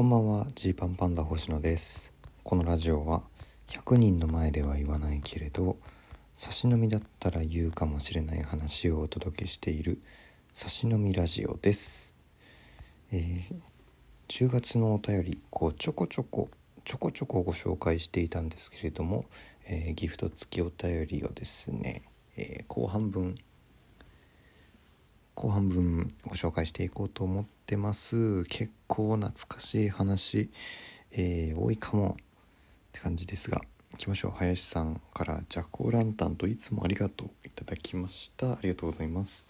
こんばんは。ジーパンパンダ星野です。このラジオは100人の前では言わないけれど差し飲みだったら言うかもしれない話をお届けしている差し飲みラジオです。えー、10月のお便りこうちょこちょこちょこちょこご紹介していたんですけれども、えー、ギフト付きお便りをですね、えー、後半分後半分ご紹介していこうと思ってます。結構懐かしい話、えー、多いかもって感じですがいきましょう。林さんから「ジャコーランタンといつもありがとう」いただきました。ありがとうございます。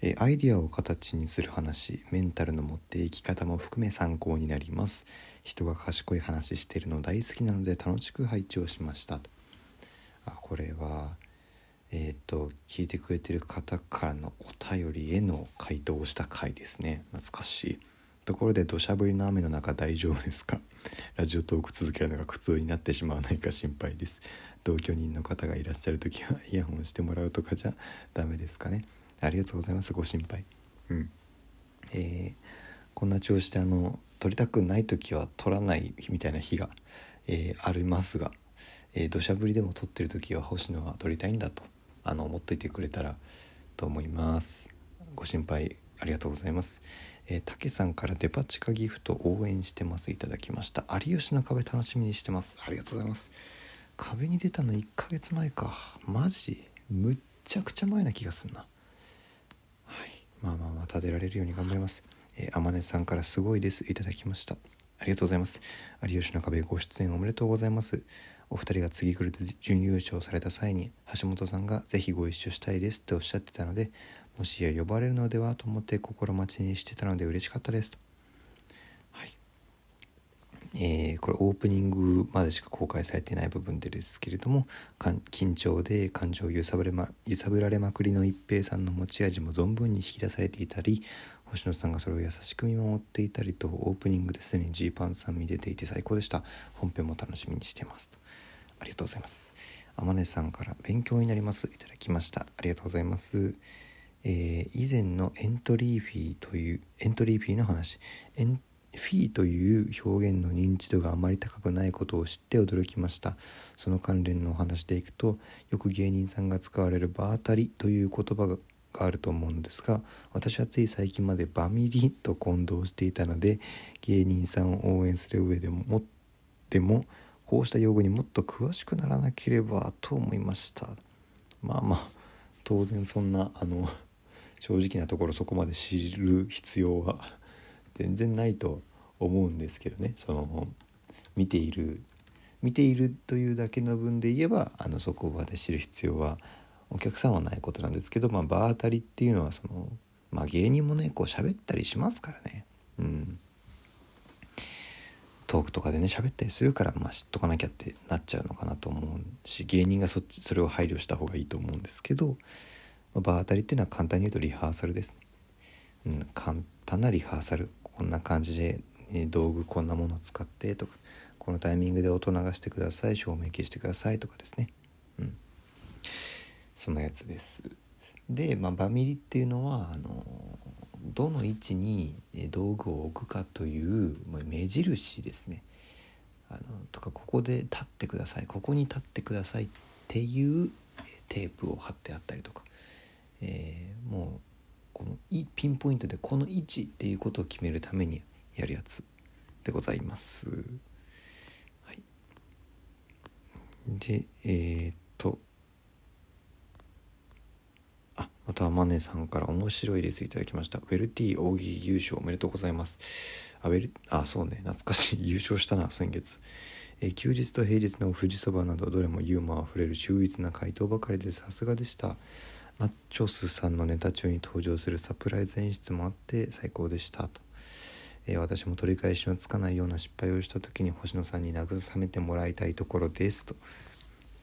えアイディアを形にする話メンタルの持っていき方も含め参考になります。人が賢い話してるの大好きなので楽しく配置をしました。あこれはえっ、ー、と聞いてくれてる方からのお便りへの回答をした回ですね。懐かしい。ところで土砂降りの雨の中大丈夫ですか？ラジオトーク続けるのが苦痛になってしまわないか心配です。同居人の方がいらっしゃる時は イヤホンしてもらうとかじゃダメですかね。ありがとうございます。ご心配。うん。えー、こんな調子であの撮りたくない時は撮らないみたいな日が、えー、ありますが、えー、土砂降りでも撮ってる時は星野は撮りたいんだと。あの思っといてくれたらと思います。ご心配ありがとうございます。えー、竹さんからデパ地下ギフト応援してます。いただきました。有吉の壁楽しみにしてます。ありがとうございます。壁に出たの1ヶ月前か。マジむっちゃくちゃ前な気がすんな。はい。まあまあまあ立てられるように頑張ります。えー、天音さんからすごいです。いただきました。ありがとうございます。有吉の壁ご出演おめでとうございます。お二人が次来るで準優勝された際に橋本さんがぜひご一緒したいですっておっしゃってたのでもしや呼ばれるのではと思って心待ちにしてたので嬉しかったですと。はい。えー、これオープニングまでしか公開されていない部分でですけれども緊張で感情を揺さぶれ、ま、揺さぶられまくりの一平さんの持ち味も存分に引き出されていたり星野さんがそれを優しく見守っていたりとオープニングですでにジーパンさん見出ていて最高でした。本編も楽しみにしてます。ありがとうございます。天音さんから勉強になります。いただきました。ありがとうございます。えー、以前のエントリーフィーというエントリーフィーの話。エンフィーという表現の認知度があまり高くないことを知って驚きました。その関連のお話でいくとよく芸人さんが使われる場当たりという言葉があると思うんですが私はつい最近までバミリと混同していたので芸人さんを応援する上でもでもこうした用語にもっと詳しくならなければと思いました。まあまあ当然そんなあの正直なところそこまで知る必要は全然ないと思うんですけどねその見ている見ているというだけの分で言えばあのそこまで知る必要はお客さんはないことなんですけど、まあ、場当たりっていうのはその、まあ、芸人もねこう喋ったりしますからね。うんトークとかでね喋ったりするから、まあ、知っとかなきゃってなっちゃうのかなと思うし芸人がそっちそれを配慮した方がいいと思うんですけど、まあ、場当たりっていうのは簡単に言うとリハーサルですね。うん、簡単なリハーサルこんな感じで、え道具こんなものを使ってとかこのタイミングで音流してください照明消してくださいとかですね。うん、そんなやつです。で、まあ、バミリっていうのはあのどの位置に道具を置くかという目印ですね。あのとかここで立ってくださいここに立ってくださいっていうテープを貼ってあったりとか、えー、もうこのピンポイントでこの位置っていうことを決めるためにやるやつでございます。はい、でえー、またマネさんから面白いですいただきました。ウェルティ大喜利優勝おめでとうございます。あ、ウェル、あ、そうね、懐かしい。優勝したな、先月。え、休日と平日の富士そばなどどれもユーモアあふれる秀逸な回答ばかりでさすがでした。ナッチョスさんのネタ中に登場するサプライズ演出もあって最高でしたと。え、私も取り返しのつかないような失敗をした時に星野さんに慰めてもらいたいところですと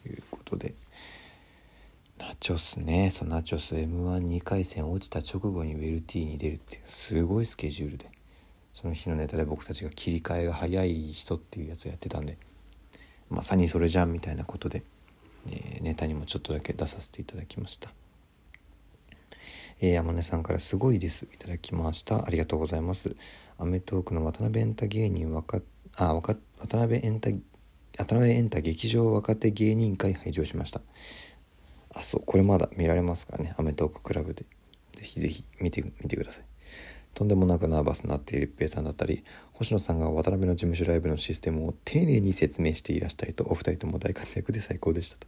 いうことで。ナチョスね。そのナチョス。m 1 2回戦落ちた直後にウェルティに出るっていう。すごいスケジュールで。その日のネタで僕たちが切り替えが早い人っていうやつをやってたんで。まさにそれじゃんみたいなことで、えー、ネタにもちょっとだけ出させていただきました、えー、山根さんからすごいです。いただきました。ありがとうございます。アメトークの渡辺エンタ芸人若あ若渡辺エンタ渡辺エンタ劇場若手芸人会拝場しました。あそうこれまだ見られますからね。アメトーーククラブで。ぜひぜひ見て見てください。とんでもなくナーバスになっている一平さんだったり星野さんが渡辺の事務所ライブのシステムを丁寧に説明していらしたりとお二人とも大活躍で最高でしたと、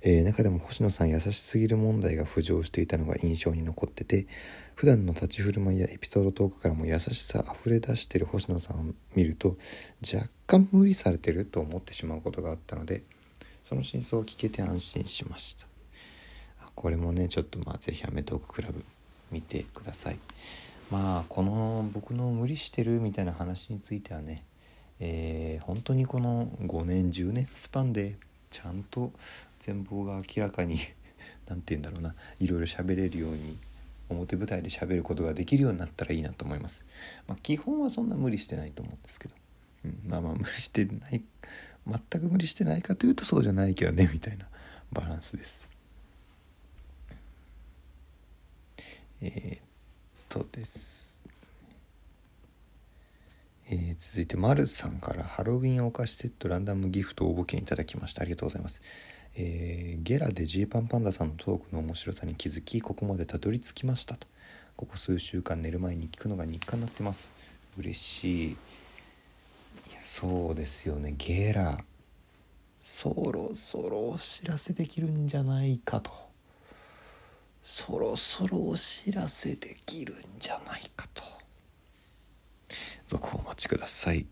えー、中でも星野さん優しすぎる問題が浮上していたのが印象に残ってて普段の立ち振る舞いやエピソードトークからも優しさあふれ出してる星野さんを見ると若干無理されてると思ってしまうことがあったのでその真相を聞けて安心しました。これもねちょっとまあ是非アメトーククラブ見てくださいまあこの僕の無理してるみたいな話についてはね、えー、本当にこの5年10年スパンでちゃんと全貌が明らかに 何て言うんだろうないろいろ喋れるように表舞台で喋ることができるようになったらいいなと思います。まあ、基本はそんな無理してないと思うんですけど、うん、まあまあ無理してない全く無理してないかというとそうじゃないけどねみたいなバランスです。えー、っとですえー、続いて、まるさんからハロウィンお菓子セットランダムギフト応募券いただきました。ありがとうございます。えー、ゲラでジーパンパンダさんのトークの面白さに気づき、ここまでたどり着きましたと。ここ数週間寝る前に聞くのが日課になってます。嬉しい。いや、そうですよね。ゲラ。そろそろお知らせできるんじゃないかと。そろそろお知らせできるんじゃないかと。続報お待ちください。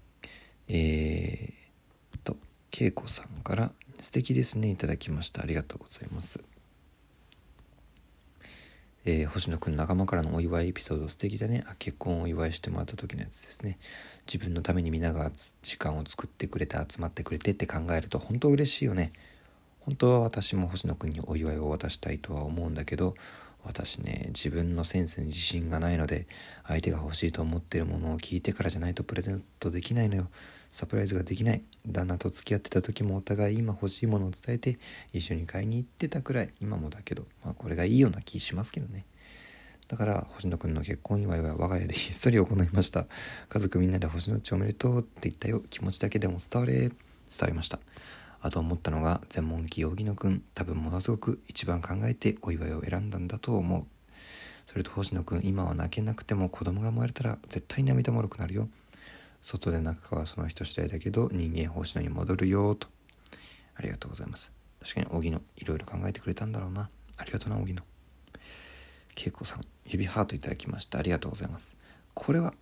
えー、と恵子さんから「素敵ですね」いただきました。ありがとうございます。えー、星野くん仲間からのお祝いエピソード素敵だね。あ結婚をお祝いしてもらった時のやつですね。自分のために皆が時間を作ってくれて集まってくれてって考えると本当嬉しいよね。本当は私も星野くんにお祝いを渡したいとは思うんだけど私ね自分のセンスに自信がないので相手が欲しいと思ってるものを聞いてからじゃないとプレゼントできないのよ。サプライズができない。旦那と付き合ってた時もお互い今欲しいものを伝えて一緒に買いに行ってたくらい。今もだけどまあこれがいいような気しますけどね。だから星野くんの結婚祝いは我が家でひっそり行いました。家族みんなで星野ちおめでとうって言ったよ。気持ちだけでも伝われ伝わりました。あと思ったのが全問記荻野くん多分ものすごく一番考えてお祝いを選んだんだと思う。それと星野くん今は泣けなくても子供が生まれたら絶対涙もろくなるよ。外で泣くかはその人次第だけど人間星野に戻るよと。ありがとうございます。確かに荻野いろいろ考えてくれたんだろうな。ありがとうな荻野。恵子さん指ハートいただきました。ありがとうございます。これは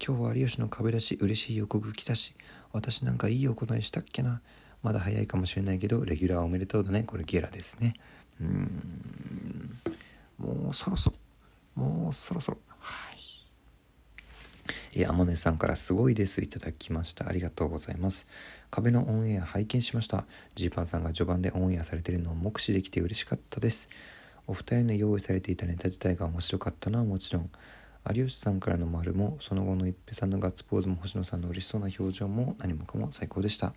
今日は有吉の壁だし嬉しい予告来たし私なんかいい行いしたっけな。まだ早いかもしれないけどレギュラーおめでとうだね。これゲラですね。うん。もうそろそろ。もうそろそろ。はい。えー、モネさんからすごいです。いただきました。ありがとうございます。壁のオンエア拝見しました。ジーパンさんが序盤でオンエアされているのを目視できて嬉しかったです。お二人の用意されていたネタ自体が面白かったのはもちろん。有吉さんからの丸もその後の一平さんのガッツポーズも星野さんの嬉しそうな表情も何もかも最高でした。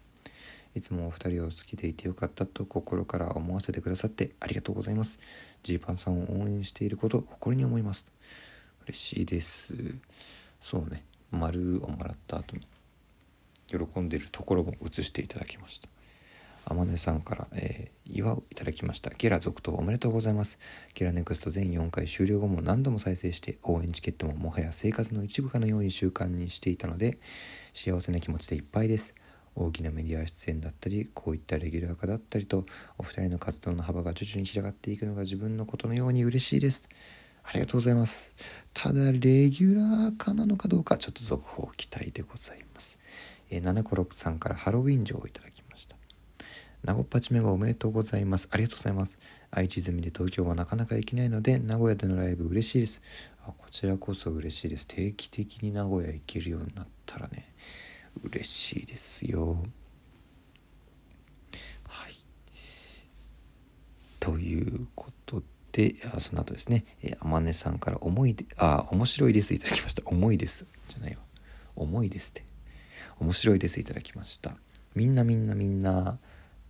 いつもお二人を好きでいてよかったと心から思わせてくださってありがとうございます。ジーパンさんを応援していること誇りに思います。嬉しいです。そうね、丸をもらった後に喜んでいるところも映していただきました。天音さんから、えー、祝ういただきました。ゲラ続投おめでとうございます。ゲラネクスト全4回終了後も何度も再生して応援チケットももはや生活の一部かのように習慣にしていたので幸せな気持ちでいっぱいです。大きなメディア出演だったりこういったレギュラー化だったりとお二人の活動の幅が徐々に広がっていくのが自分のことのように嬉しいです。ありがとうございます。ただレギュラー化なのかどうかちょっと続報期待でございます。えー、七子六さんからハロウィン城をいただきました。名護っぱちメンバーおめでとうございます。ありがとうございます。愛知済みで東京はなかなか行けないので名古屋でのライブ嬉しいです。あこちらこそ嬉しいです。定期的に名古屋行けるようになったらね。嬉しいですよ。はい。ということで、あその後ですね、えー、あまねさんから思いで、あ、面白いですいただきました。重いです。じゃないわ。重いですって。面白いですいただきました。みんなみんなみんな、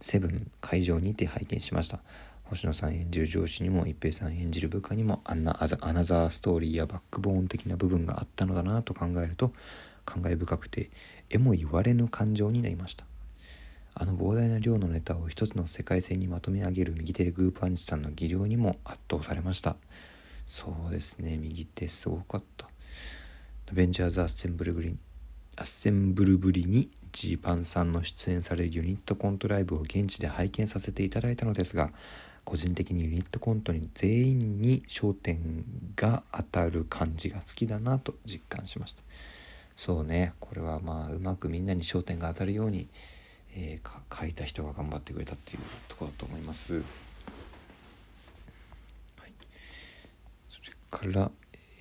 セブン会場にて拝見しました。星野さん演じる上司にも一平さん演じる部下にもあんなアナザーストーリーやバックボーン的な部分があったのだなと考えると感慨深くてえも言われぬ感情になりました。あの膨大な量のネタを一つの世界線にまとめ上げる右手でグーパンチさんの技量にも圧倒されました。そうですね右手すごかった。アベンジャーズアッセンブルブリアッセンブルぶりにジーパンさんの出演されるユニットコントライブを現地で拝見させていただいたのですが個人的にユニットコントに全員に焦点が当たる感じが好きだなと実感しました。そうね。これはまあうまくみんなに焦点が当たるように、えー、書いた人が頑張ってくれたっていうところだと思います、はい、それから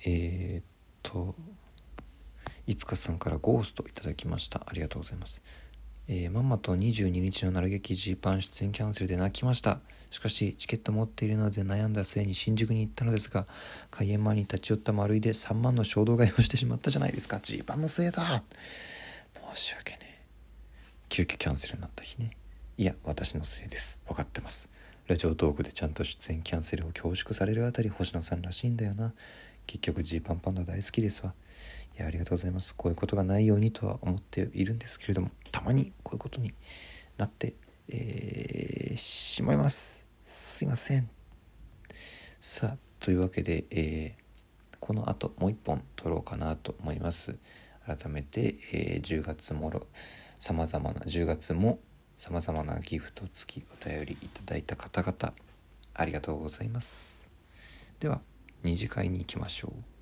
えー、っといつかさんからゴーストいただきました。ありがとうございます。えー、まんまと22日の鳴劇ジーパン出演キャンセルで泣きました。しかしチケット持っているので悩んだ末に新宿に行ったのですが開演前に立ち寄った丸井で3万の衝動買いをしてしまったじゃないですか。ジーパンのせいだ。申し訳ねえ。急遽キャンセルになった日ね。いや私のせいです。分かってます。ラジオトークでちゃんと出演キャンセルを恐縮されるあたり星野さんらしいんだよな。結局ジーパンパンダ大好きですわ。いやありがとうございます。こういうことがないようにとは思っているんですけれどもたまにこういうことになって、えー、しまいます。すいません。さあというわけで、えー、この後もう一本撮ろうかなと思います。改めて、えー、10月もろさまざまな10月もさまざまなギフト付きお便りいただいた方々ありがとうございます。では二次会に行きましょう。